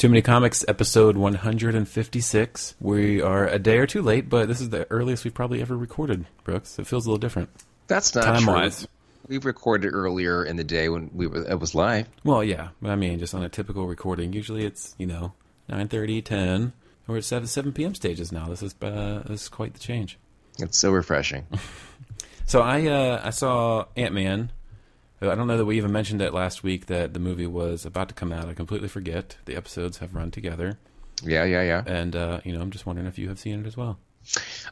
Too Many Comics, episode 156. We are a day or two late, but this is the earliest we've probably ever recorded, Brooks. It feels a little different. That's not Time true. wise. We've recorded earlier in the day when we were, it was live. Well, yeah, I mean, just on a typical recording, usually it's, you know, 9.30, 10. We're at 7, 7 p.m. stages now. This is, uh, this is quite the change. It's so refreshing. So I uh, I saw Ant Man. I don't know that we even mentioned it last week that the movie was about to come out. I completely forget. The episodes have run together, yeah, yeah, yeah. and uh, you know I'm just wondering if you have seen it as well.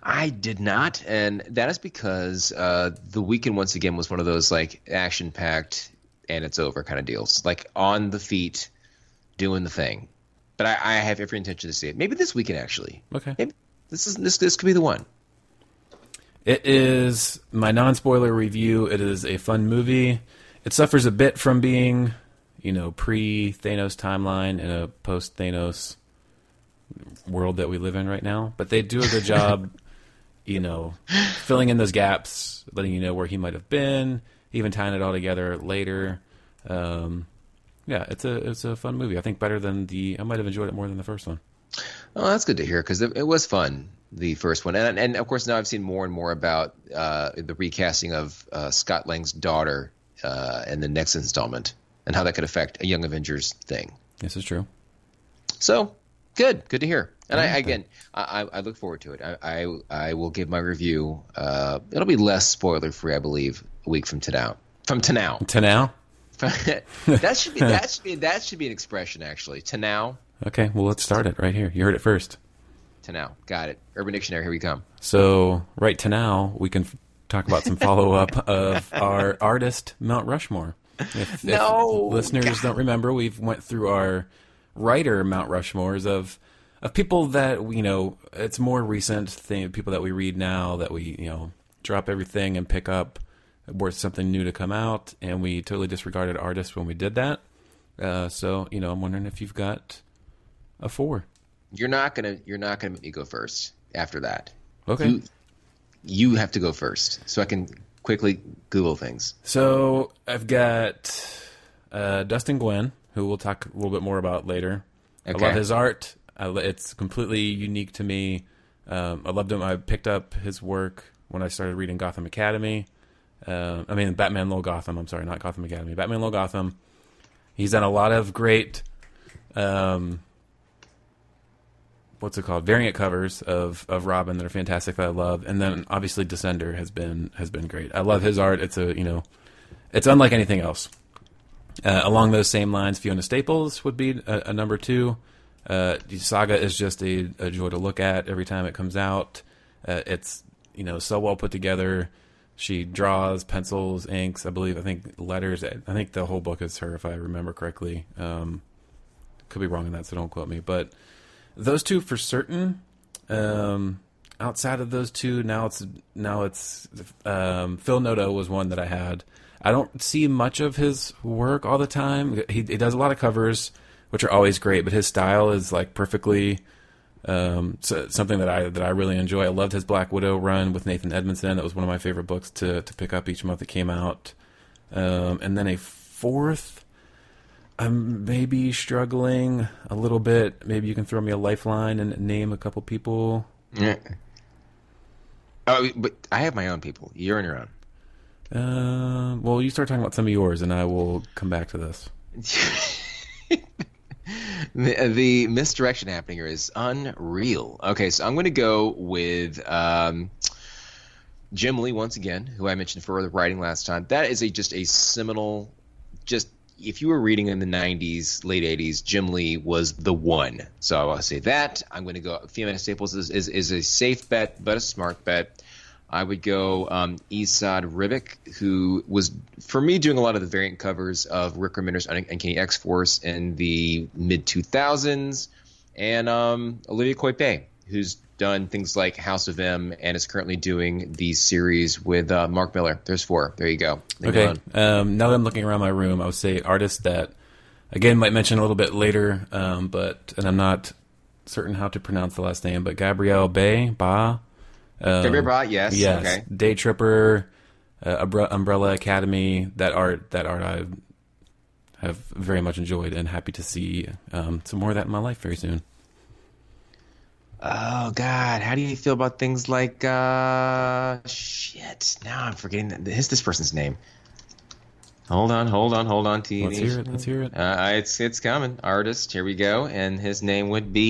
I did not, and that is because uh, the weekend once again was one of those like action packed and it's over kind of deals, like on the feet, doing the thing. But I, I have every intention to see it. Maybe this weekend actually. Okay. Maybe this is this this could be the one. It is my non spoiler review. It is a fun movie. It suffers a bit from being, you know, pre Thanos timeline in a post Thanos world that we live in right now. But they do a good job, you know, filling in those gaps, letting you know where he might have been, even tying it all together later. Um, yeah, it's a it's a fun movie. I think better than the. I might have enjoyed it more than the first one. Oh, that's good to hear because it, it was fun the first one, and and of course now I've seen more and more about uh, the recasting of uh, Scott Lang's daughter uh, in the next installment and how that could affect a Young Avengers thing. This is true. So good, good to hear. And I, again, I, I look forward to it. I I, I will give my review. Uh, it'll be less spoiler free, I believe, a week from today. From to now, To now. that should be that should be that should be an expression actually. To now, Okay, well let's start it right here. You heard it first. to now. Got it. Urban Dictionary. Here we come. So right to now, we can talk about some follow up of our artist Mount Rushmore. If, No, if listeners God. don't remember, we've went through our writer Mount Rushmores of of people that you know. It's more recent thing, people that we read now that we you know drop everything and pick up where something new to come out, and we totally disregarded artists when we did that. Uh, so you know, I'm wondering if you've got a four. You're not gonna you're not gonna make me go first after that. Okay. You, you have to go first so I can quickly Google things. So I've got uh, Dustin Nguyen, who we'll talk a little bit more about later. I love his art. I, it's completely unique to me. Um, I loved him. I picked up his work when I started reading Gotham Academy. Uh, I mean, Batman Low Gotham. I'm sorry, not Gotham Academy. Batman Low Gotham. He's done a lot of great, um, what's it called? Variant covers of, of Robin that are fantastic that I love, and then obviously Descender has been has been great. I love his art. It's a you know, it's unlike anything else. Uh, along those same lines, Fiona Staples would be a, a number two. Uh, Saga is just a, a joy to look at every time it comes out. Uh, it's you know so well put together. She draws, pencils, inks. I believe. I think letters. I think the whole book is her, if I remember correctly. Um, could be wrong in that, so don't quote me. But those two for certain. Um, outside of those two, now it's now it's um, Phil Noto was one that I had. I don't see much of his work all the time. He, he does a lot of covers, which are always great, but his style is like perfectly um, so, something that I that I really enjoy. I loved his Black Widow run with Nathan Edmondson. That was one of my favorite books to to pick up each month that came out. Um, and then a fourth, I'm maybe struggling a little bit. Maybe you can throw me a lifeline and name a couple people. Yeah. Oh, but I have my own people. You're on your own. Uh, well, you start talking about some of yours, and I will come back to this. the, the misdirection happening here is unreal. Okay, so I'm going to go with um, Jim Lee once again, who I mentioned for the writing last time. That is a just a seminal. Just if you were reading in the '90s, late '80s, Jim Lee was the one. So I'll say that. I'm going to go. Fiona Staples is, is is a safe bet, but a smart bet. I would go um, Esad Ribic, who was, for me, doing a lot of the variant covers of Rick Remender's Uncanny X Force in the mid 2000s, and um, Olivier Coipel, who's done things like House of M and is currently doing the series with uh, Mark Millar. There's four. There you go. Leave Okay. Um, now that I'm looking around my room, I would say artists that, again, might mention a little bit later, um, but and I'm not certain how to pronounce the last name, but Gabrielle Bay, Ba. Um, Gabriel Bra, yes. Yes. Okay. Daytripper, uh, Umbre- Umbrella Academy. That art, that art, I have very much enjoyed and happy to see um, some more of that in my life very soon. Oh God, how do you feel about things like uh shit? Now I'm forgetting the, this this person's name. Hold on, hold on, hold on. TV. Let's hear it. Let's hear it. Uh, it's it's coming. Artist. Here we go, and his name would be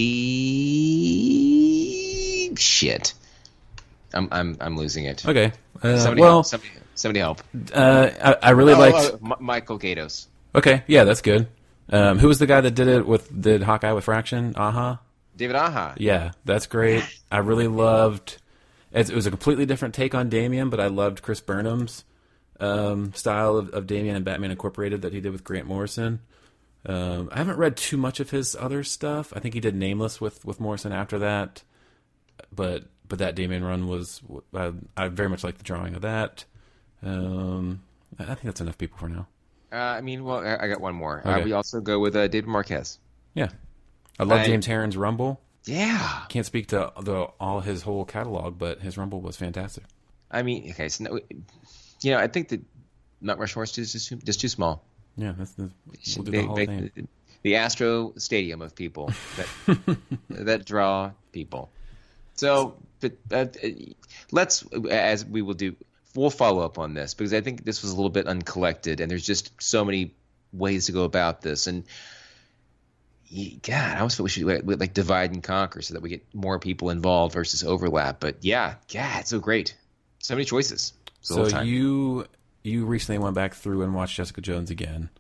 shit. I'm I'm I'm losing it. Okay. Uh, Somebody well, help. Somebody, somebody help. uh, I, I really Oh, liked. M- Michael Gaydos. Okay, yeah, that's good. Um, who was the guy that did it with did Hawkeye with Fraction? Aha. David Aja. Yeah, that's great. I really loved. It, it was a completely different take on Damian, but I loved Chris Burnham's um, style of, of Damian and Batman Incorporated that he did with Grant Morrison. Um, I haven't read too much of his other stuff. I think he did Nameless with, with Morrison after that, but but that Damian run was I, I very much like the drawing of that. Um, I think that's enough people for now. Uh, I mean, well, I, I got one more. Uh, we also go with uh, David Marquez. Yeah, I love I- James Harren's Rumble. Yeah. Can't speak to the all his whole catalog, but his Rumble was fantastic. I mean, okay, so no, you know, I think that Mount Rushmore is just, just, just too small. Yeah, that's the, we'll do They the of make Fame. the, the Astro Stadium of people that that draw people. So, but uh, let's, as we will do, we'll follow up on this because I think this was a little bit uncollected, and there's just so many ways to go about this. And God, I almost feel we should like, like divide and conquer so that we get more people involved versus overlap. But yeah, God, it's so great, so many choices. So you you recently went back through and watched Jessica Jones again.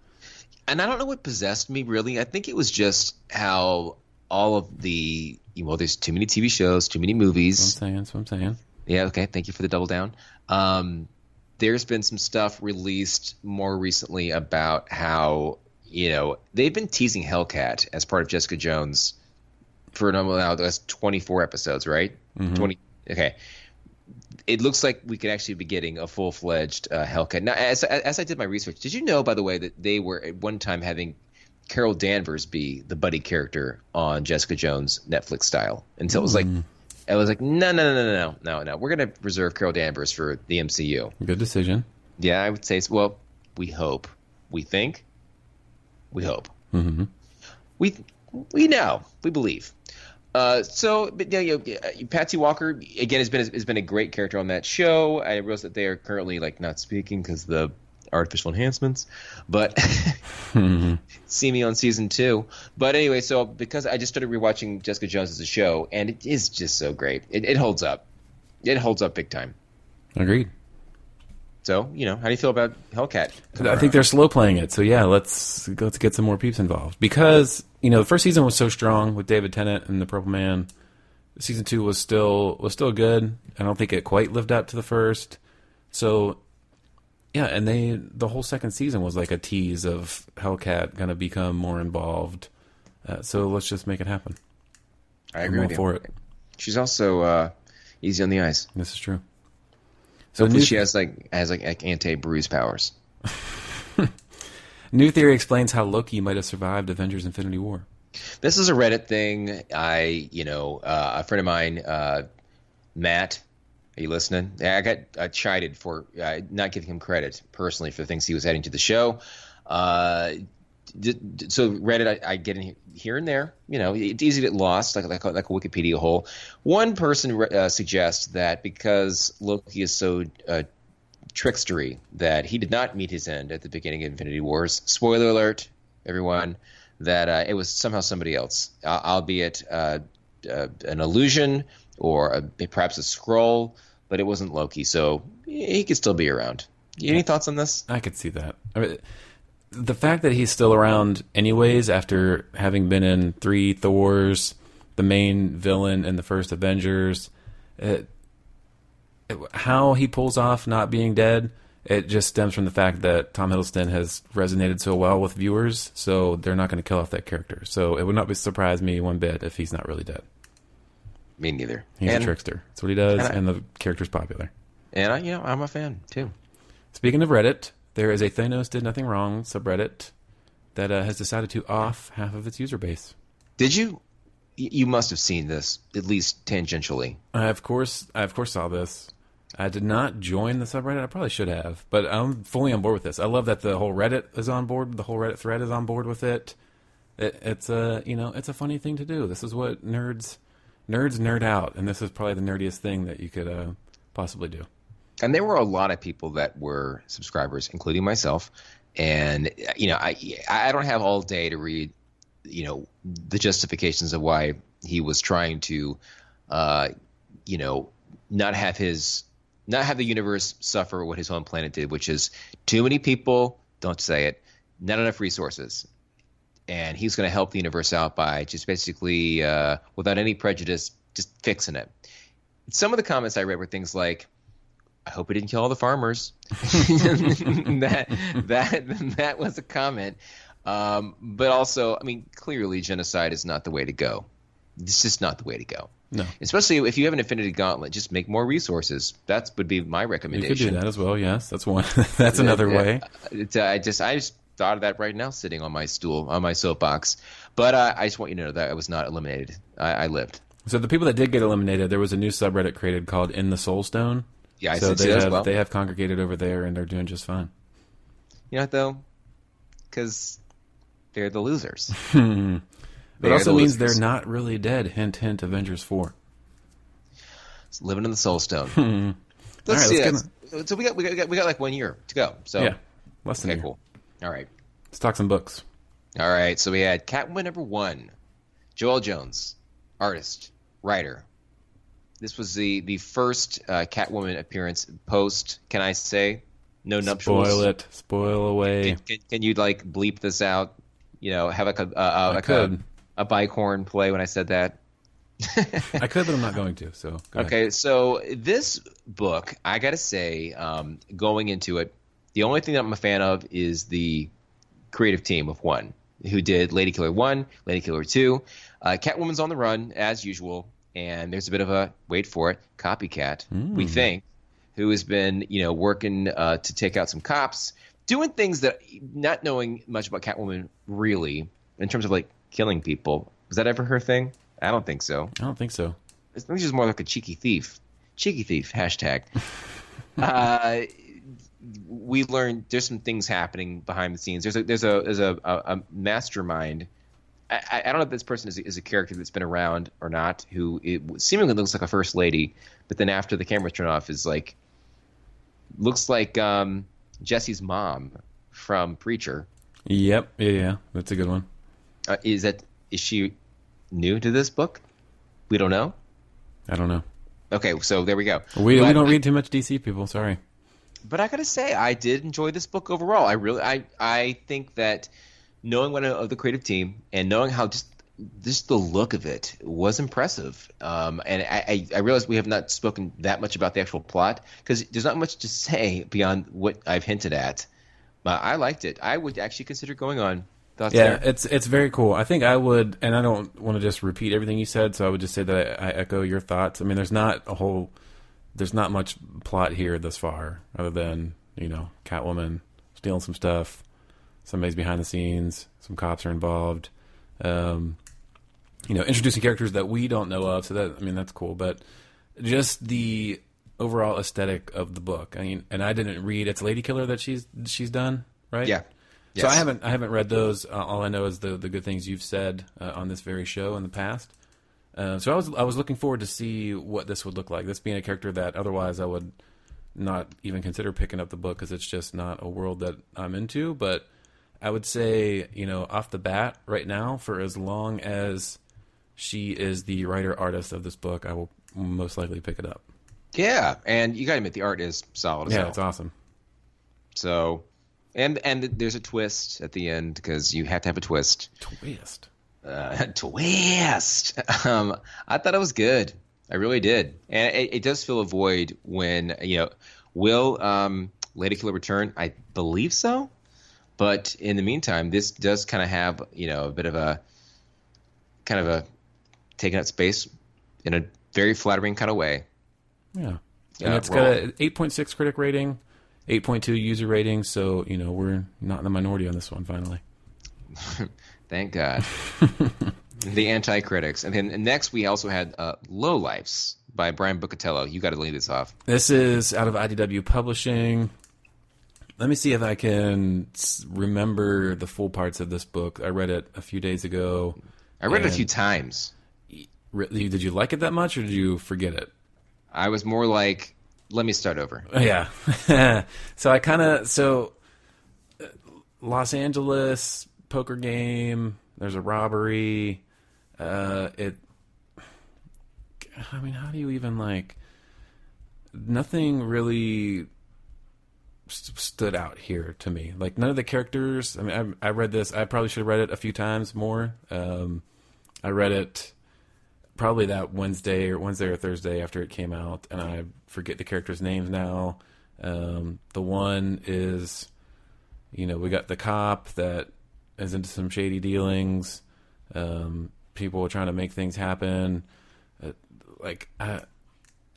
and I don't know what possessed me really. I think it was just how all of the well, there's too many TV shows, too many That's movies. what I'm saying. That's what I'm saying. Yeah, okay, thank you for the double down. Um, there's been some stuff released more recently about how you know they've been teasing Hellcat as part of Jessica Jones for a number now that's 24 episodes, right? 20. Okay. It looks like we could actually be getting a full fledged uh, Hellcat. Now, as, as I did my research, did you know, by the way, that they were at one time having Carol Danvers be the buddy character on Jessica Jones Netflix style until it was like, I was like, no, no, no, no, no, no, no. We're gonna reserve Carol Danvers for the MCU. Good decision. Yeah, I would say. Well, we hope, we think, we hope, hmm we we know, we believe. Uh, so, but yeah, you know, Patsy Walker again has been has been a great character on that show. I realize that they are currently like not speaking because the artificial enhancements, but see me on season two. But anyway, so because I just started rewatching Jessica Jones as a show, and it is just so great. It, it holds up. It holds up big time. Agreed. So, you know, how do you feel about Hellcat? I think they're slow playing it. So yeah, let's let's get some more peeps involved because you know the first season was so strong with David Tennant and the Purple Man. Season two was still was still good. I don't think it quite lived up to the first. So yeah, and they the whole second season was like a tease of Hellcat going to become more involved. Uh, so let's just make it happen. I I'm agree all with you. for it. She's also uh, easy on the eyes. This is true. So Hopefully, new, she has like has like, like anti bruise powers. new theory explains how Loki might have survived Avengers: Infinity War. This is a Reddit thing. I, you know, uh, a friend of mine, uh, Matt. Are you listening? I got uh, chided for uh, not giving him credit personally for the things he was adding to the show. So Reddit, I, I get in here and there. You know, it's easy to get lost, like like, a- like a Wikipedia hole. One person uh, suggests that because Loki is so uh, trickstery that he did not meet his end at the beginning of Infinity Wars. Spoiler alert, everyone, that uh, it was somehow somebody else, uh, albeit uh, uh, an illusion or a, perhaps a scroll, but it wasn't Loki, so he could still be around. Any thoughts on this? I could see that. I mean, the fact that he's still around, anyways, after having been in three Thors, the main villain in the first Avengers, it, it- how he pulls off not being dead, it just stems from the fact that Tom Hiddleston has resonated so well with viewers, so they're not going to kill off that character. So it would not be surprise me one bit if he's not really dead. Me neither. He's and, a trickster. That's what he does, and I- and the character's popular. And I, you know, I'm a fan too. Speaking of Reddit, there is a Thanos did nothing wrong subreddit that uh, has decided to off half of its user base. Did you? You must have seen this at least tangentially. I of course, I of course saw this. I did not join the subreddit. I probably should have, but I'm fully on board with this. I love that the whole Reddit is on board. The whole Reddit thread is on board with it. it it's a you know it's a funny thing to do. This is what nerds nerds nerd out, and this is probably the nerdiest thing that you could uh, possibly do. And there were a lot of people that were subscribers, including myself. And you know, I I don't have all day to read, you know, the justifications of why he was trying to, uh, you know, not have his not have the universe suffer what his home planet did, which is too many people. Don't say it. Not enough resources. And he's going to help the universe out by just basically, uh, without any prejudice, just fixing it. Some of the comments I read were things like, "I hope he didn't kill all the farmers." that that that was a comment. Um, but also, I mean, clearly, genocide is not the way to go. It's just not the way to go. No, Especially if you have an Infinity Gauntlet, just make more resources. That would be my recommendation. you could do that as well. Yes, that's one. that's another Yeah, way. Uh, I just I just thought of that right now, sitting on my stool on my soapbox. But uh, I just want you to know that I was not eliminated. I, I lived. So the people that did get eliminated, there was a new subreddit created called "In the Soul Stone." Yeah, I so they have well. they have congregated over there, and they're doing just fine. You know what though? Because they're the losers. It also the means losers. they're not really dead. Hint, hint. Avengers four. It's living in the Soul Stone. Let's see. let's that. Uh, so we got, we got we got like one year to go. So Yeah, less than a okay, year. cool. All right, Let's talk some books. all right. So we had Catwoman number one, Joëlle Jones, artist, writer. This was the the first uh, Catwoman appearance post. Can I say no nuptials? Spoil it. Spoil away. Can, can, can you like bleep this out? You know, have like a uh, uh, like could. a a bike horn play when I said that. I could, but I'm not going to. So go ahead. Okay, so this book, I gotta say, um, going into it, the only thing that I'm a fan of is the creative team of one who did Lady Killer one, Lady Killer two. Uh, Catwoman's on the run as usual, and there's a bit of a wait for it copycat. We think who has been you know working uh, to take out some cops, doing things that not knowing much about Catwoman really in terms of like killing people. Was that ever her thing? I don't think so. I don't think so. I think she's more like a cheeky thief. Cheeky thief hashtag. uh, we learned there's some things happening behind the scenes. There's a there's a there's a, a, a mastermind. I, I don't know if this person is, is a character that's been around or not. Who it seemingly looks like a first lady, but then after the cameras turn off, is like looks like um, Jesse's mom from Preacher. Yep. Yeah, yeah. That's a good one. Uh, is that is she new to this book? We don't know. I don't know. Okay, so there we go. We, we don't read too much DC people. Sorry. but I gotta say, I did enjoy this book overall. I really, I, I think that knowing one of the creative team and knowing how just just the look of it was impressive. Um, and I, I, I realize we have not spoken that much about the actual plot because there's not much to say beyond what I've hinted at. But I liked it. I would actually consider going on. Thoughts Yeah, there? it's it's very cool. I think I would, and I don't want to just repeat everything you said, so I would just say that I, I echo your thoughts. I mean, there's not a whole, there's not much plot here thus far, other than you know Catwoman stealing some stuff, somebody's behind the scenes, some cops are involved, um, you know, introducing characters that we don't know of. So that I mean, that's cool, but just the overall aesthetic of the book. I mean, and I didn't read. It's Lady Killer that she's she's done, right? Yeah. So I haven't I haven't read those. Uh, all I know is the the good things you've said uh, on this very show in the past. Uh, so I was I was looking forward to see what this would look like. This being a character that otherwise I would not even consider picking up the book because it's just not a world that I'm into. But I would say you know off the bat right now for as long as she is the writer artist of this book, I will most likely pick it up. Yeah, and you gotta admit the art is solid as Yeah, hell. it's awesome. So, and and there's a twist at the end because you have to have a twist. Twist. uh, twist. Um, I thought it was good. I really did, and it, it does fill a void when you know will um, Lady Killer return? I believe so, but in the meantime, this does kind of have you know a bit of a kind of a taking up space in a very flattering kind of way. Yeah. And it's got an 8.6 critic rating, 8.2 user rating, so, you know, we're not in the minority on this one finally. Thank God. the anti critics. And then next we also had uh, Lowlifes by Brian Buccellato. You got to lead this off. This is out of IDW Publishing. Let me see if I can remember the full parts of this book. I read it a few days ago. I read it a few times. Did you like it that much, or did you forget it? I was more like, let me start over. Yeah. so I kind of so uh, Los Angeles poker game. There's a robbery. Uh, it. I mean, how do you even like? Nothing really st- stood out here to me. Like none of the characters. I mean, I, I read this. I probably should have read it a few times more. Um, I read it probably that Wednesday or Wednesday or Thursday after it came out, and I forget the characters' names now. Um, the one is, you know, we got the cop that is into some shady dealings. Um, people are trying to make things happen. Uh, like I,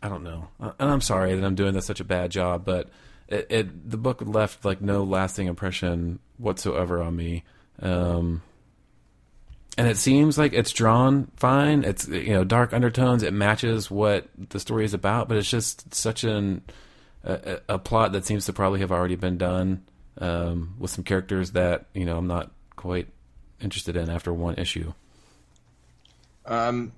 I don't know, Uh, and I'm sorry that I'm doing this such a bad job, but it, it the book left like no lasting impression whatsoever on me. Um, and it seems like it's drawn fine. It's you know dark undertones. It matches what the story is about, but it's just such an a, a plot that seems to probably have already been done um, with some characters that you know I'm not quite interested in after one issue. Um,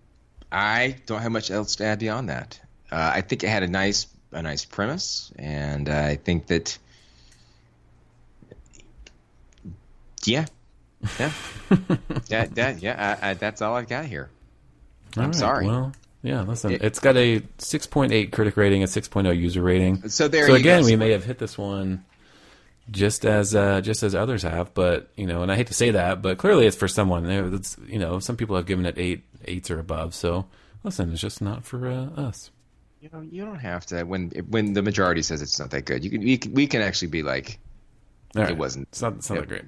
I don't have much else to add beyond that. Uh, I think it had a nice a nice premise, and I think that yeah, yeah, that that yeah, I, I, that's all I've got here. All I'm right, sorry. Well, yeah, listen, It- it's got a 6.8 critic rating, a 6.0 user rating. So there. so again, we may have hit this one just as uh, just as others have, but you know, and I hate to say that, but clearly it's for someone. It's, you know, some people have given it eight eights or above. So listen, it's just not for uh, us. You know, you don't have to when when the majority says it's not that good. You can we can, we can actually be like, it wasn't. It's not, it's not Yep.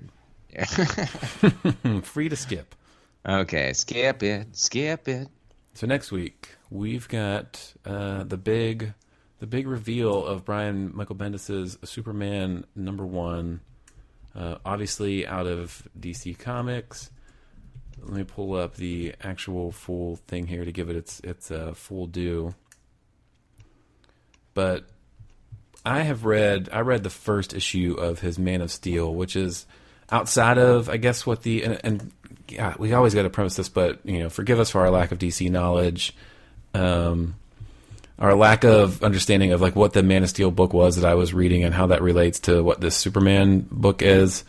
that yeah. great. Free to skip. okay, skip it, skip it. So next week we've got uh, the big, the big reveal of Brian Michael Bendis's Superman number one, uh, obviously out of DC Comics. Let me pull up the actual full thing here to give it its its uh, full due. But I have read I read the first issue of his Man of Steel, which is outside of I guess what the and, and yeah, we always got to premise this, but you know, forgive us for our lack of DC knowledge, um, our lack of understanding of like what the Man of Steel book was that I was reading and how that relates to what this Superman book is.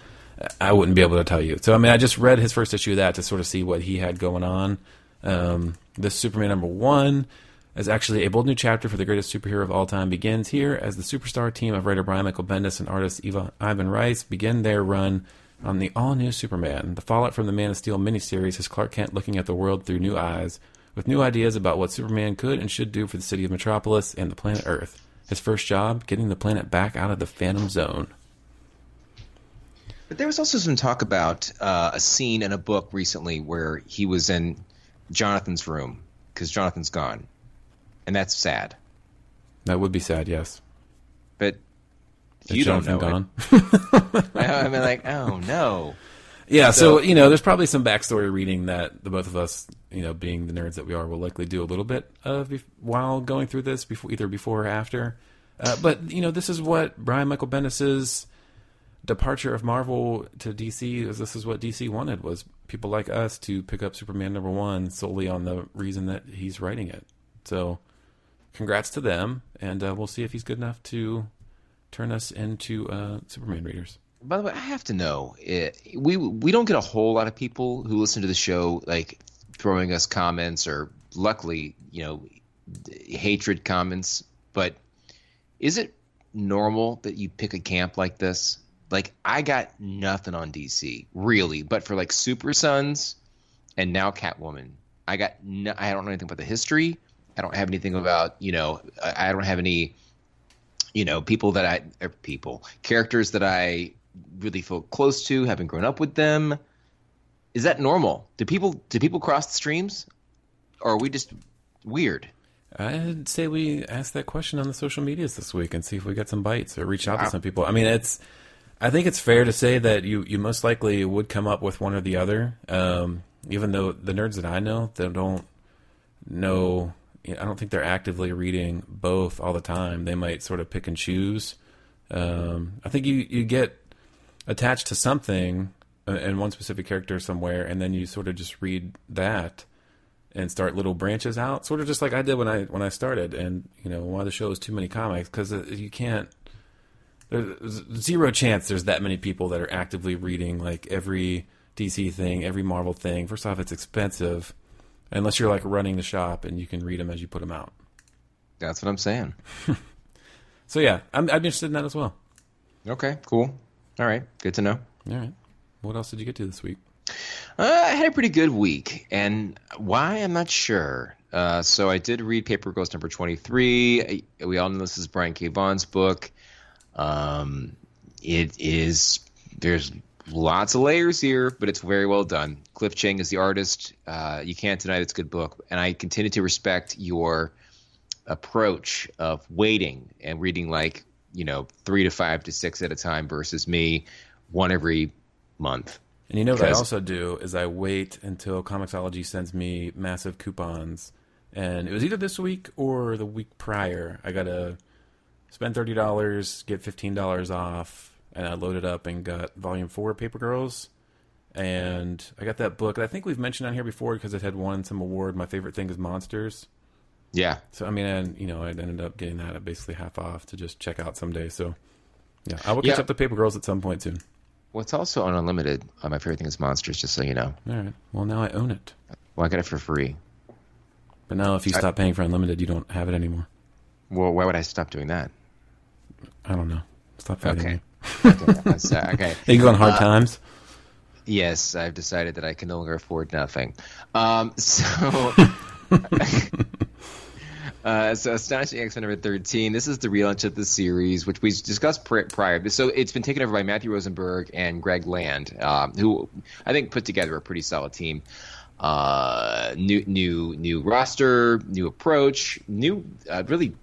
I wouldn't be able to tell you. So I mean, I just read his first issue of that to sort of see what he had going on. Um, this Superman number one is actually a bold new chapter for the greatest superhero of all time begins here as the superstar team of writer Brian Michael Bendis and artist Eva Ivan Reis begin their run on the all-new Superman. The fallout from the Man of Steel miniseries has Clark Kent looking at the world through new eyes, with new ideas about what Superman could and should do for the city of Metropolis and the planet Earth. His first job, getting the planet back out of the Phantom Zone. But there was also some talk about uh, a scene in a book recently where he was in Jonathan's room because Jonathan's gone, and that's sad. That would be sad, yes. But you don't know. I mean, like, oh no. Yeah, so, So- you know, there's probably some backstory reading that the both of us, you know, being the nerds that we are, will likely do a little bit of bef- while going through this, before either before or after. Uh, but you know, this is what Brian Michael Bendis's departure of Marvel to DC is. This is what DC wanted was people like us to pick up Superman number one solely on the reason that he's writing it. So, congrats to them, and uh, we'll see if he's good enough to turn us into uh, Superman readers. By the way, I have to know. It, we we don't get a whole lot of people who listen to the show like throwing us comments or luckily, you know, hatred comments. But is it normal that you pick a camp like this? Like I got nothing on DC really, but for like Super Sons and now Catwoman, I got no, I don't know anything about the history. I don't have anything about you know I don't have any you know people that I er, people characters that I really feel close to, having grown up with them. Is that normal? Do people do people cross the streams, or are we just weird? I'd say we ask that question on the social medias this week and see if we get some bites or reach out to some people. I mean, it's. I think it's fair to say that you, you most likely would come up with one or the other. Um, even though the nerds that I know that don't know I don't think they're actively reading both all the time. They might sort of pick and choose. Um, I think you you get attached to something uh, and one specific character somewhere, and then you sort of just read that and start little branches out, sort of just like I did when I when I started. And you know, why the show is too many comics because you can't. There's zero chance there's that many people that are actively reading like every DC thing, every Marvel thing. First off, it's expensive, unless you're like running the shop and you can read them as you put them out. That's what I'm saying. so yeah, I'm, be interested in that as well. Okay, cool. All right, good to know. All right. What else did you get to this week? Uh, I had a pretty good week, and why I'm not sure. Uh, so I did read Paper Girls number 23. We all know this is Brian K. Vaughan's book. Um, it is there's lots of layers here, but it's very well done. Cliff Chiang is the artist. Uh, you can't deny it's a good book, and I continue to respect your approach of waiting and reading like you know three to five to six at a time versus me one every month. And you know what I also do is I wait until Comixology sends me massive coupons, and it was either this week or the week prior. I got to spend thirty dollars, get fifteen dollars off, and I loaded up and got Volume Four of Paper Girls, and I got that book. I think we've mentioned on here before because it had won some award. My favorite thing is monsters. Yeah. So I mean, and you know, I ended up getting that at basically half off to just check out someday. So yeah, I will catch yeah. up to Paper Girls at some point soon. What's also on Unlimited, uh, my favorite thing is Monsters, just so you know. All right. Well, now I own it. Well, I got it for free. But now if you stop paying for Unlimited, you don't have it anymore. Well, why would I stop doing that? I don't know. Stop fighting okay. Okay. okay. you going on hard uh, times? Yes, I've decided that I can no longer afford nothing. Um, so... Uh, so, Astonishing X Men number 13. This is the relaunch of the series, which we discussed prior. So, it's been taken over by Matthew Rosenberg and Greg Land, uh, who I think put together a pretty solid team. Uh, new, new, new roster, new approach, new, uh, really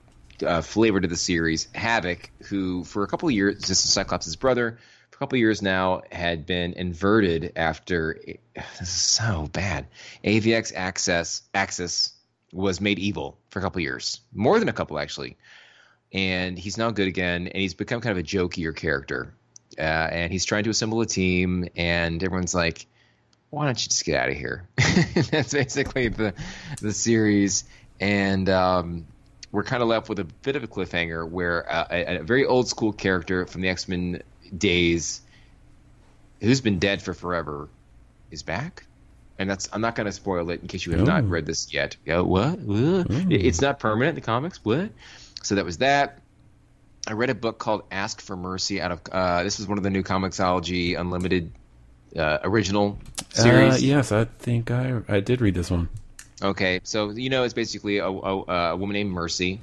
uh, flavor to the series. Havoc, who for a couple of years, this is Cyclops' brother, for a couple of years now had been inverted after this is so bad. AVX Axis Axis was made evil for a couple of years, more than a couple actually, and he's now good again, and he's become kind of a jokier character, uh, and he's trying to assemble a team, and everyone's like, "Why don't you just get out of here?" That's basically the the series, and um, we're kind of left with a bit of a cliffhanger where uh, a, a very old school character from the X Men days, who's been dead for forever, is back and that's I'm not going to spoil it in case you have Ooh. not read this yet. Go what? what? It's not permanent in the comics. What? So that was that. I read a book called Ask for Mercy out of uh, this is one of the new Comixology Unlimited uh, original series. Uh, yes, I think I I did read this one. Okay, so you know it's basically a, a, a woman named Mercy,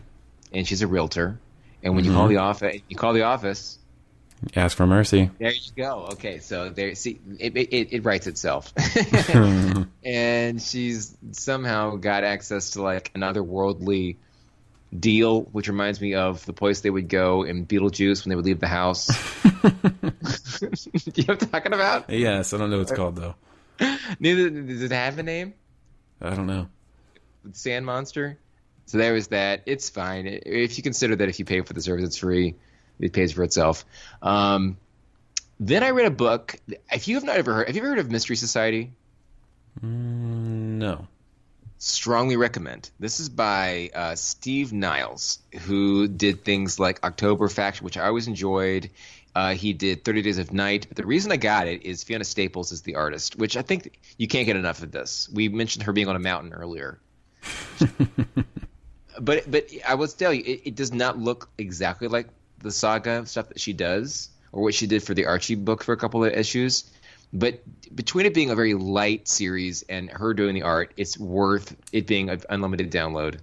and she's a realtor. And when mm-hmm. you call the office, you call the office, Ask for mercy. There you go. Okay, so there, see, it it, it writes itself, and she's somehow got access to like an otherworldly deal, which reminds me of the place they would go in Beetlejuice when they would leave the house. You know what I'm talking about? Yes, I don't know what it's called though. Neither does it have a name. I don't know. Sand monster. So there was that. It's fine if you consider that if you pay for the service, it's free it pays for itself. Um, then I read a book. If you have not ever heard, have you ever heard of Mystery Society? Mm, no. Strongly recommend. This is by uh, Steve Niles, who did things like October Faction, which I always enjoyed. Uh, he did 30 Days of Night. But the reason I got it is Fiona Staples is the artist, which I think you can't get enough of this. We mentioned her being on a mountain earlier. but but I will tell you, it, it, does not look exactly like the saga stuff that she does, or what she did for the Archie book for a couple of issues. But between it being a very light series and her doing the art, it's worth it being an unlimited download.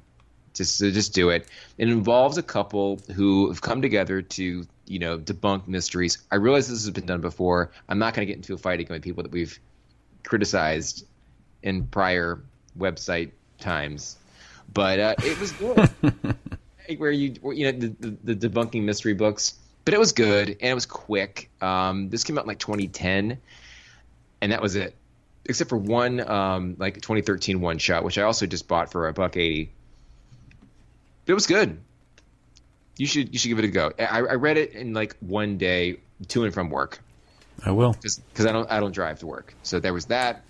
Just just do it. It involves a couple who have come together to you know debunk mysteries. I realize this has been done before. I'm not going to get into a fight again with people that we've criticized in prior website times, but uh, it was good. where you you know the, the, the, debunking mystery books, but it was good and it was quick. Um, this came out in like 2010, and that was it, except for one um, like 2013 one shot, which I also just bought for a buck eighty. It was good. You should you should give it a go. I, I read it in like one day to and from work I will. because I don't I don't drive to work. So there was that.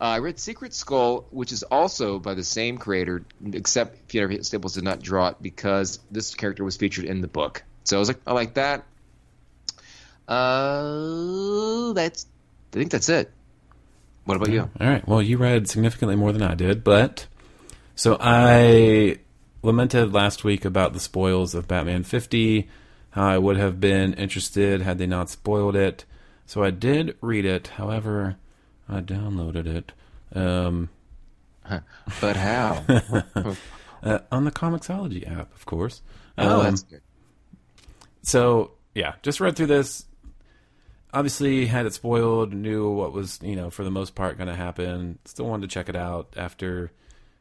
Uh, I read Secret Skull, which is also by the same creator, except Peter Staples did not draw it because this character was featured in the book. So I was like, I like that. Uh, that's I think that's it. What about you? All right. Well, you read significantly more than I did, but so I lamented last week about the spoils of Batman 50, how I would have been interested had they not spoiled it. So I did read it. However, I downloaded it um, But how? uh, on the Comixology app, of course. oh, Um, that's good. so yeah, just read through this. Obviously, had it spoiled, knew what was you know for the most part going to happen. Still wanted to check it out after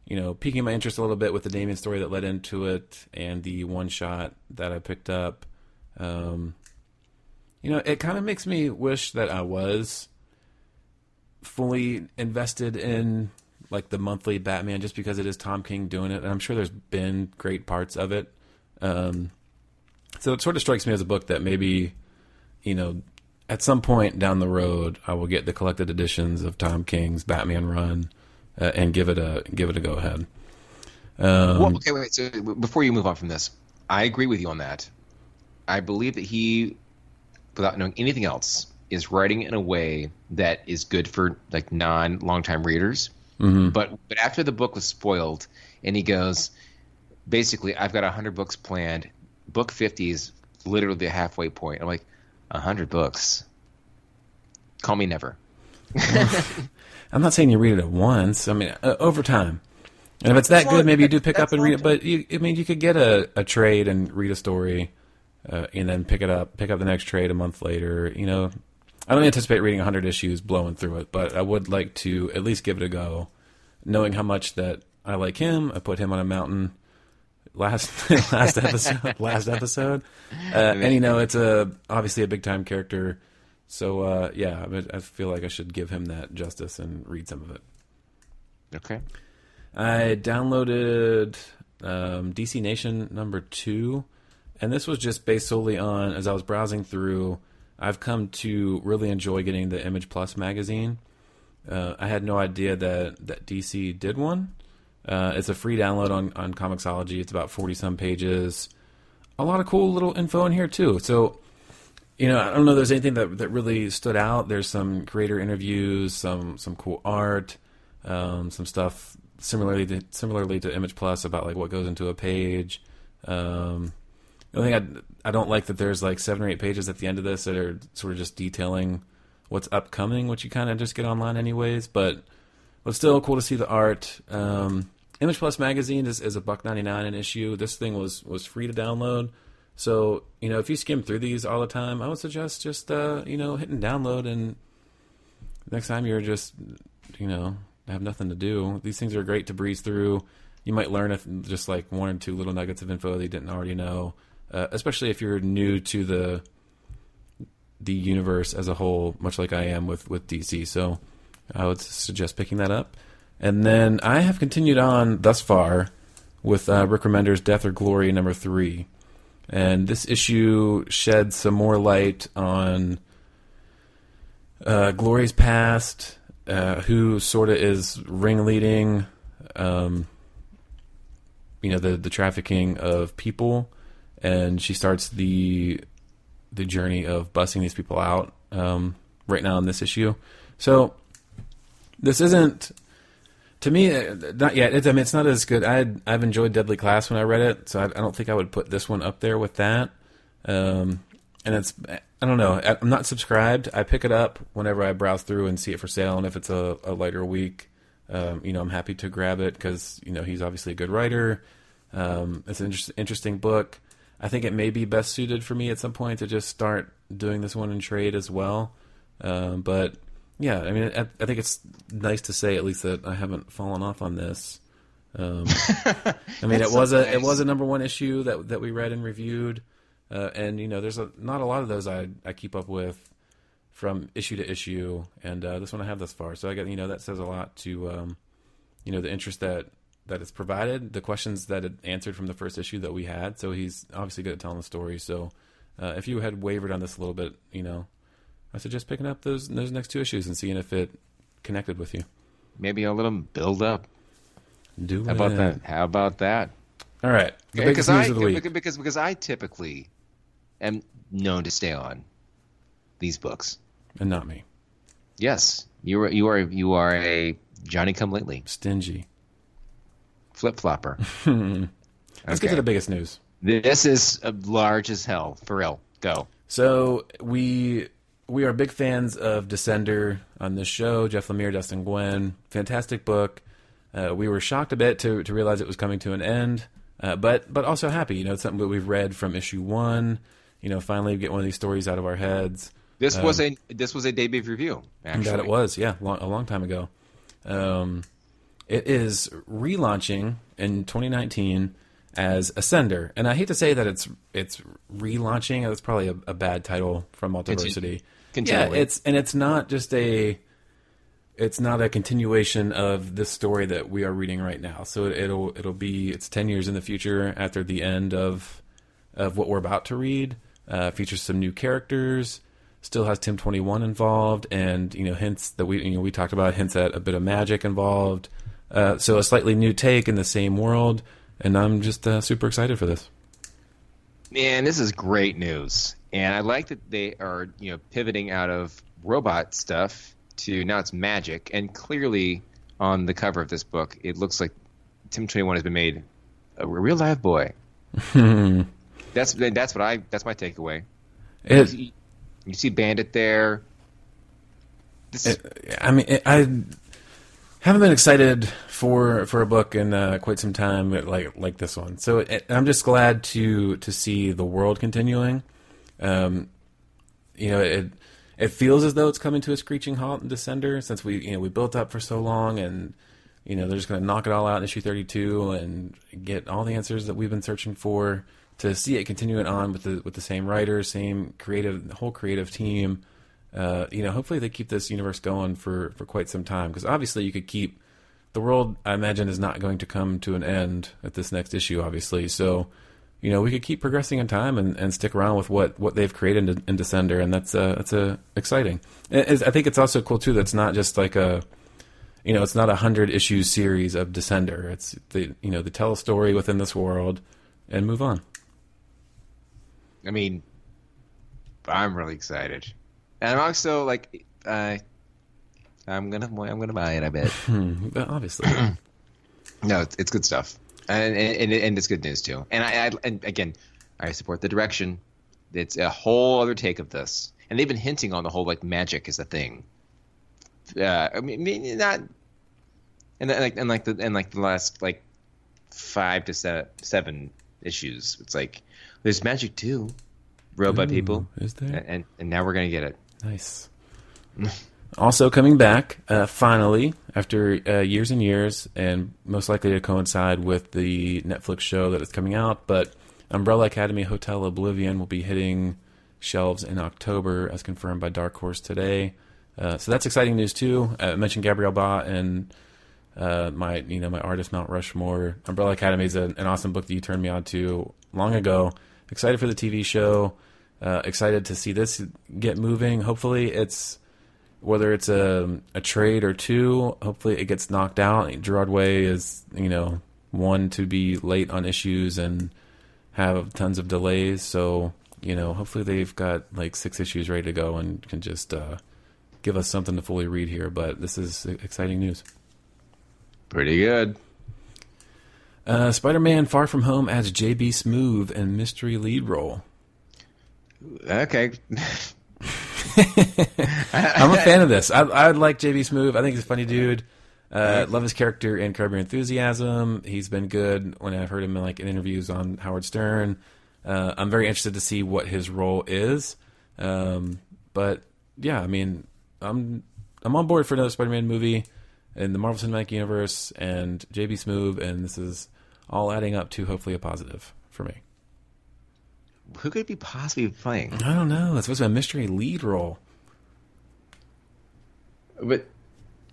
you know piquing my interest a little bit with the Damian story that led into it and the one shot that I picked up. Um, you know, it kind of makes me wish that I was fully invested in like the monthly Batman just because it is Tom King doing it, and I'm sure there's been great parts of it. Um, so it sort of strikes me as a book that maybe, you know, at some point down the road, I will get the collected editions of Tom King's Batman run uh, and give it a give it a go ahead. Um, Well, okay, wait. So before you move on from this, I agree with you on that. I believe that he, without knowing anything else, is writing in a way that is good for like non longtime readers. Mm-hmm. But but after the book was spoiled, and he goes, basically, I've got hundred books planned. Book fifty is literally the halfway point. I'm like, hundred books. Call me never. I'm not saying you read it at once. I mean, uh, over time. And if it's that good, maybe you do pick up and read it. But you, I mean, you could get a, a trade and read a story, uh, and then pick it up, pick up the next trade a month later. You know, I don't anticipate reading 100 issues, blowing through it, but I would like to at least give it a go, knowing how much that I like him. I put him on a mountain last last episode. last episode, uh, and you know, it's a obviously a big time character. So uh, yeah, I, I feel like I should give him that justice and read some of it. Okay. I downloaded um, DC Nation number two, and this was just based solely on as I was browsing through. I've come to really enjoy getting the Image Plus magazine. Uh, I had no idea that that DC did one. Uh, it's a free download on on Comixology. It's about forty some pages. A lot of cool little info in here too. So you know, I don't know. There's anything that that really stood out. There's some creator interviews, some some cool art, um, some stuff similarly to similarly to Image Plus about like what goes into a page. Um, the only thing I I don't like that there's like seven or eight pages at the end of this that are sort of just detailing what's upcoming, which you kind of just get online anyways. But but still cool to see the art. Um, Image Plus magazine is, is a buck ninety nine an issue. This thing was was free to download. So you know, if you skim through these all the time, I would suggest just uh, you know hitting download and next time you're just you know have nothing to do. These things are great to breeze through. You might learn if just like one or two little nuggets of info that you didn't already know, uh, especially if you're new to the the universe as a whole, much like I am with with DC. So I would suggest picking that up. And then I have continued on thus far with uh, Rick Remender's Death or Glory number three. And this issue sheds some more light on uh, Glory's past, uh, who sort of is ringleading, um, you know, the the trafficking of people, and she starts the the journey of busting these people out um, right now in this issue. So this isn't to me uh, not yet. It's, I mean, it's not as good. I I've enjoyed Deadly Class when I read it, so I, I don't think I would put this one up there with that. Um, and it's I don't know. I'm not subscribed. I pick it up whenever I browse through and see it for sale, and if it's a, a lighter week, um, you know, I'm happy to grab it because you know he's obviously a good writer. Um, it's an inter- interesting book. I think it may be best suited for me at some point to just start doing this one in trade as well. Um, but yeah, I mean, I, I think it's nice to say at least that I haven't fallen off on this. Um, I mean, it was so a it was a number one issue that that we read and reviewed, uh, and you know, there's a not a lot of those I I keep up with from issue to issue, and uh, this one I have thus far. So I got you know that says a lot to um, you know the interest that that it's provided, the questions that it answered from the first issue that we had. So he's obviously good at telling the story. So uh, if you had wavered on this a little bit, you know, I suggest picking up those those next two issues and seeing if it connected with you. Maybe I'll let them build up. Do How about that? How about that? All right, the because news I of the week. because because I typically am known to stay on these books. and not me. Yes, you are you are you are a Johnny Come Lately Stingy. flip flopper. Let's get to the biggest news. This is uh, large as hell. For real, go. So we we are big fans of Descender on this show. Jeff Lemire, Dustin Nguyen, fantastic book. Uh, we were shocked a bit to to realize it was coming to an end, uh, but but also happy. You know, it's something that we've read from issue one. You know, finally get one of these stories out of our heads. This was a this was a debut review. Actually, That it was, yeah, long, a long time ago. Um, it is relaunching in 2019 as Ascender, and I hate to say that it's it's relaunching. That's probably a, a bad title from Multiversity. Yeah, it's and it's not just a it's not a continuation of the story that we are reading right now. So it, it'll it'll be it's 10 years in the future after the end of of what we're about to read. Uh, features some new characters. Still has Tim Twenty One involved, and you know hints that we you know we talked about hints at a bit of magic involved. Uh, so a slightly new take in the same world, and I'm just uh, super excited for this. Man, this is great news, and I like that they are you know pivoting out of robot stuff to now it's magic, and clearly on the cover of this book, it looks like Tim Twenty One has been made a real live boy. that's that's what I that's my takeaway. You It, see, you see Bandit there. This is, I mean, it, I haven't been excited for for a book in uh, quite some time, like like this one. So it, I'm just glad to to see the world continuing. Um, you know, it it feels as though it's coming to a screeching halt in Descender since we you know we built up for so long, and you know they're just going to knock it all out in issue 32 and get all the answers that we've been searching for. To see it continuing on with the with the same writer, same creative, whole creative team uh, you know, hopefully they keep this universe going for, for quite some time. Because obviously, you could keep the world. I imagine is not going to come to an end at this next issue. Obviously, so you know we could keep progressing in time and, and stick around with what, what they've created in, in Descender, and that's uh, that's uh, exciting. I think it's also cool too. That's not just like a you know, it's not a hundred issue series of Descender. It's the you know they tell a story within this world and move on. I mean, I'm really excited, and I'm also like, uh, I'm gonna I'm gonna buy it. I bet. But obviously, No, it's, it's good stuff, and, and and it's good news too. And I, I and again, I support the direction. It's a whole other take of this, and they've been hinting on the whole like magic is a thing. Uh, I mean, not, and like and like the and like the last like five to se- seven issues, it's like there's magic too, robot people, is there? and and now we're gonna get it. Nice. also coming back, uh, finally, after uh, years and years, and most likely to coincide with the Netflix show that is coming out, but Umbrella Academy Hotel Oblivion will be hitting shelves in October, as confirmed by Dark Horse today. Uh, so that's exciting news too. Uh, I mentioned Gabriel Bá and uh, my you know my artist Mount Rushmore. Umbrella Academy is an, an awesome book that you turned me on to long ago. Excited for the TV show. Uh, excited to see this get moving. Hopefully, it's whether it's a a trade or two. Hopefully, it gets knocked out. Gerard Way is you know one to be late on issues and have tons of delays. So you know, hopefully they've got like six issues ready to go and can just uh, give us something to fully read here. But this is exciting news. Pretty good. Uh, Spider-Man: Far From Home adds J.B. Smoove and mystery lead role. Okay. I'm a fan of this. I, I like J.B. Smoove. I think he's a funny dude. Uh, love his character in Curb Your Enthusiasm. He's been good when I've heard him in like in interviews on Howard Stern. Uh, I'm very interested to see what his role is. Um, but yeah, I mean, I'm I'm on board for another Spider-Man movie in the Marvel Cinematic Universe and J.B. Smoove, and this is all adding up to hopefully a positive for me. Who could be possibly playing? I don't know. It's supposed to be a mystery lead role. But,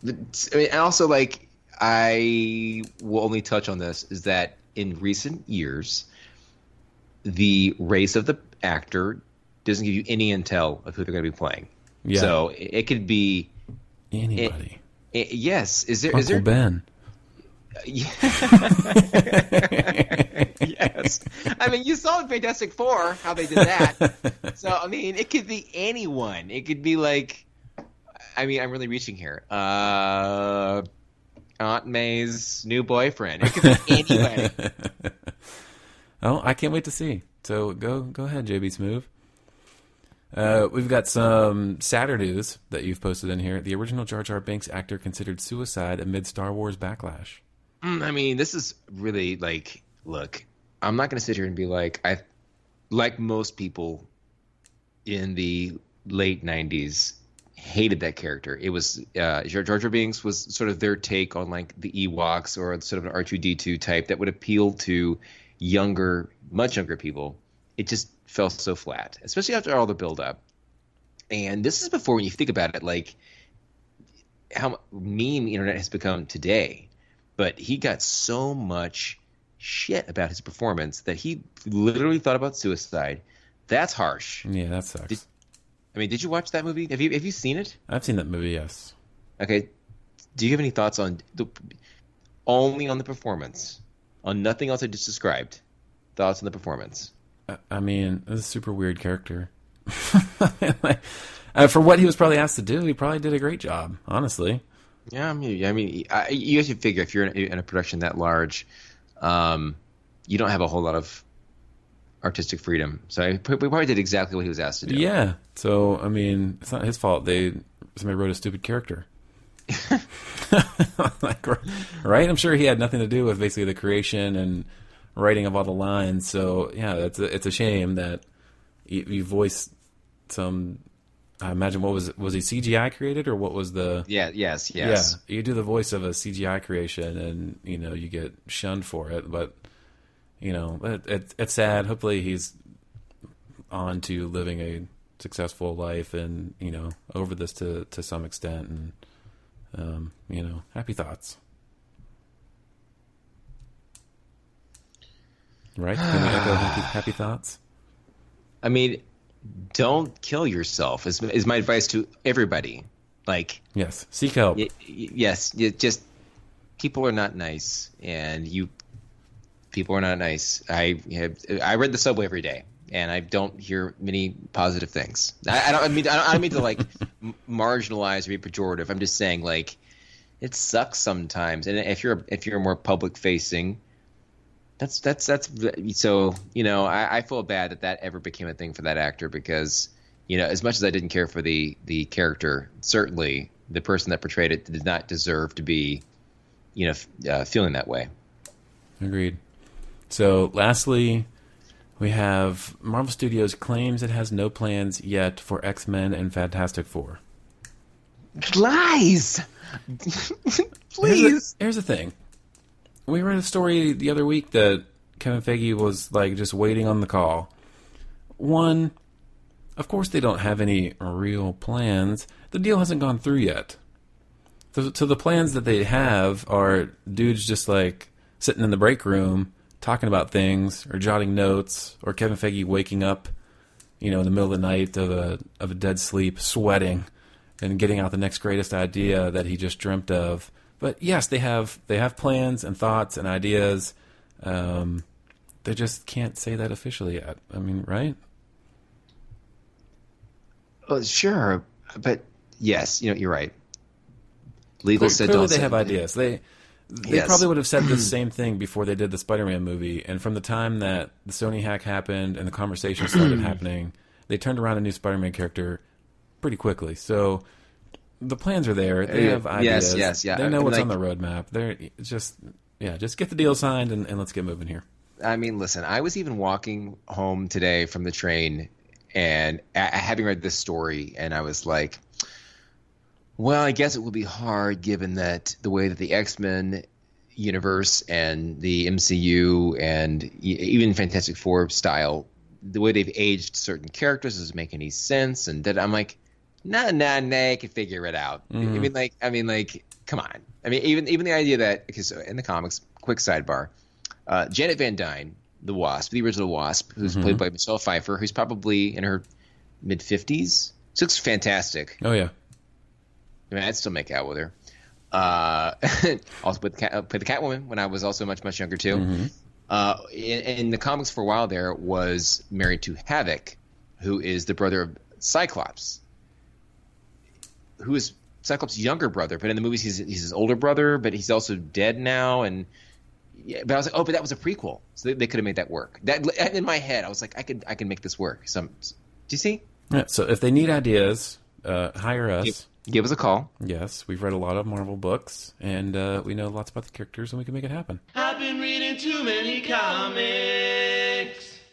but I mean, and also like I will only touch on this is that in recent years, the race of the actor doesn't give you any intel of who they're going to be playing. Yeah. So it, it could be Anybody? it, yes. Is there Uncle is there Ben. yes. I mean, you saw in Fantastic Four how they did that. so I mean, it could be anyone. It could be like, I mean, I'm really reaching here. Uh, Aunt May's new boyfriend. It could be anybody. oh, I can't wait to see. So go go ahead, JB Smoove. Uh, we've got some sadder news that you've posted in here. The original Jar Jar Binks actor considered suicide amid Star Wars backlash. Mm, I mean, this is really like, look, I'm not going to sit here and be like, I, like most people in the late '90s, hated that character. It was uh, Jar Binks was sort of their take on like the Ewoks or sort of an R2D2 type that would appeal to younger, much younger people. It just fell so flat, especially after all the build up. And this is before when you think about it, like how meme internet has become today. But he got so much shit about his performance that he literally thought about suicide. That's harsh. Yeah, that sucks. Did- I mean, did you watch that movie? Have you have you seen it? I've seen that movie. Yes. Okay. Do you have any thoughts on the only on the performance, on nothing else I just described? Thoughts on the performance? I- I mean, it's a super weird character. Uh, for what he was probably asked to do, he probably did a great job. Honestly. Yeah, I mean, I mean, I, you have to figure if you're in, in a production that large, um, you don't have a whole lot of artistic freedom. So we probably did exactly what he was asked to do. Yeah. So I mean, it's not his fault. They somebody wrote a stupid character. like, right? I'm sure he had nothing to do with basically the creation and writing of all the lines. So yeah, it's a, it's a shame that you, you voiced some. I imagine what was was he CGI created or what was the? Yeah. Yes. Yes. Yeah, you do the voice of a CGI creation, and you know you get shunned for it. But you know it, it, it's sad. Hopefully he's on to living a successful life, and you know over this to to some extent, and um, you know happy thoughts. Right? Can we echo happy, happy thoughts? I mean, don't kill yourself. Is is my advice to everybody. Like, Yes. Seek help. y- y- yes, you just people are not nice, and you people are not nice. I have I read the subway every day, and I don't hear many positive things. I, I don't I mean I don't, I don't mean to like marginalize or be pejorative. I'm just saying like it sucks sometimes, and if you're if you're more public facing. That's that's that's so you know I, I feel bad that that ever became a thing for that actor because you know as much as I didn't care for the the character certainly the person that portrayed it did not deserve to be you know f- uh, feeling that way. Agreed. So, lastly, we have Marvel Studios claims it has no plans yet for X Men and Fantastic Four. Lies, Here's the, here's the thing. We read a story the other week that Kevin Feige was like just waiting on the call. One, of course, they don't have any real plans. The deal hasn't gone through yet. So, so the plans that they have are dudes just like sitting in the break room talking about things or jotting notes, or Kevin Feige waking up, you know, in the middle of the night of a of a dead sleep, sweating and getting out the next greatest idea that he just dreamt of. But yes, they have they have plans and thoughts and ideas. Um, they just can't say that officially yet. I mean, right? Well, sure, but yes, you know you're right. Legal said Clearly, they have ideas. They they Yes. probably would have said the same thing before they did the Spider-Man movie. And from the time that the Sony hack happened and the conversation started happening, they turned around a new Spider-Man character pretty quickly. So the plans are there. They have ideas. yes, yes, yeah. They I know mean, what's like- on the roadmap. They're just yeah, just get the deal signed and, and let's get moving here. I mean, listen, I was even walking home today from the train and a- having read this story, and I was like, well, I guess it will be hard given that the way that the X Men universe and the MCU and even Fantastic Four style, the way they've aged certain characters doesn't make any sense. And that I'm like, nah, nah, nah, I can figure it out. I mean, like, I mean, like, come on. I mean, even even the idea that because in the comics, quick sidebar, uh, Janet Van Dyne, the Wasp, the original Wasp, who's Mm-hmm. played by Michelle Pfeiffer, who's probably in her mid fifties. She looks fantastic. Oh yeah. I mean, I'd still make out with her. Uh, also played the, cat, played the Catwoman when I was also much much younger too. Uh, in, in the comics for a while there was married to Havoc, who is the brother of Cyclops, who is Cyclops' younger brother. But in the movies, he's he's his older brother, but he's also dead now. And yeah, but I was like, oh, but that was a prequel, so they, they could have made that work. That in my head, I was like, I could I can make this work. Some, do you see? Yeah, so if they need ideas, uh, hire us. Give, give us a call. Yes, we've read a lot of Marvel books, and uh, we know lots about the characters, and we can make it happen. I've been reading too many comics.